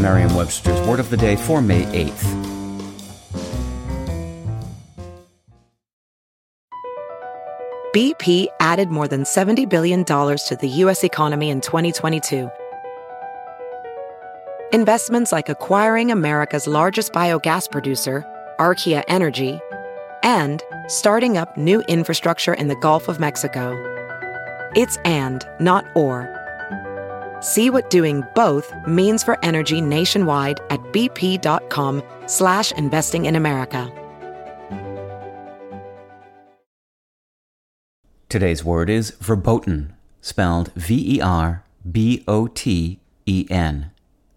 Merriam Webster's Word of the Day for May 8th. BP added more than $70 billion to the U.S. economy in 2022. Investments like acquiring America's largest biogas producer, Archaea Energy, and starting up new infrastructure in the Gulf of Mexico. It's and, not or. See what doing both means for energy nationwide at bp.com slash investing in America. Today's word is verboten, spelled V-E-R-B-O-T-E-N.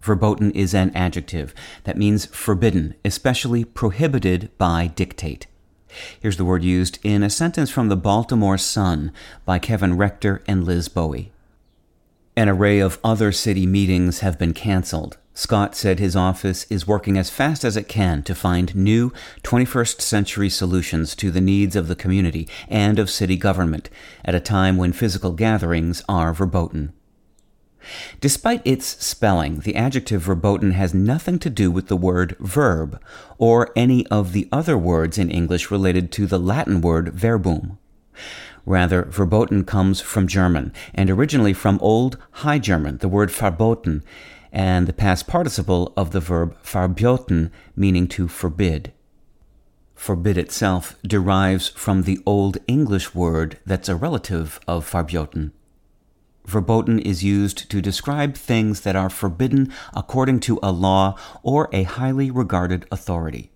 Verboten is an adjective that means forbidden, especially prohibited by dictate. Here's the word used in a sentence from the Baltimore Sun by Kevin Rector and Liz Bowie. An array of other city meetings have been canceled. Scott said his office is working as fast as it can to find new 21st century solutions to the needs of the community and of city government at a time when physical gatherings are verboten. Despite its spelling, the adjective verboten has nothing to do with the word verb or any of the other words in English related to the Latin word verbum. Rather, verboten comes from German, and originally from Old High German, the word farbotan, and the past participle of the verb farbiotan, meaning to forbid. Forbid itself derives from the Old English word that's a relative of verboten. Verboten is used to describe things that are forbidden according to a law or a highly regarded authority.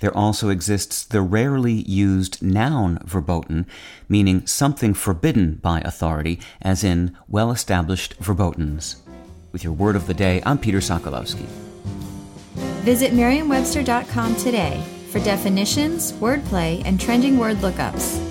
There also exists the rarely used noun verboten, meaning something forbidden by authority, as in well established verbotens. With your word of the day, I'm Peter Sokolowski. Visit Merriam-Webster.com today for definitions, wordplay, and trending word lookups.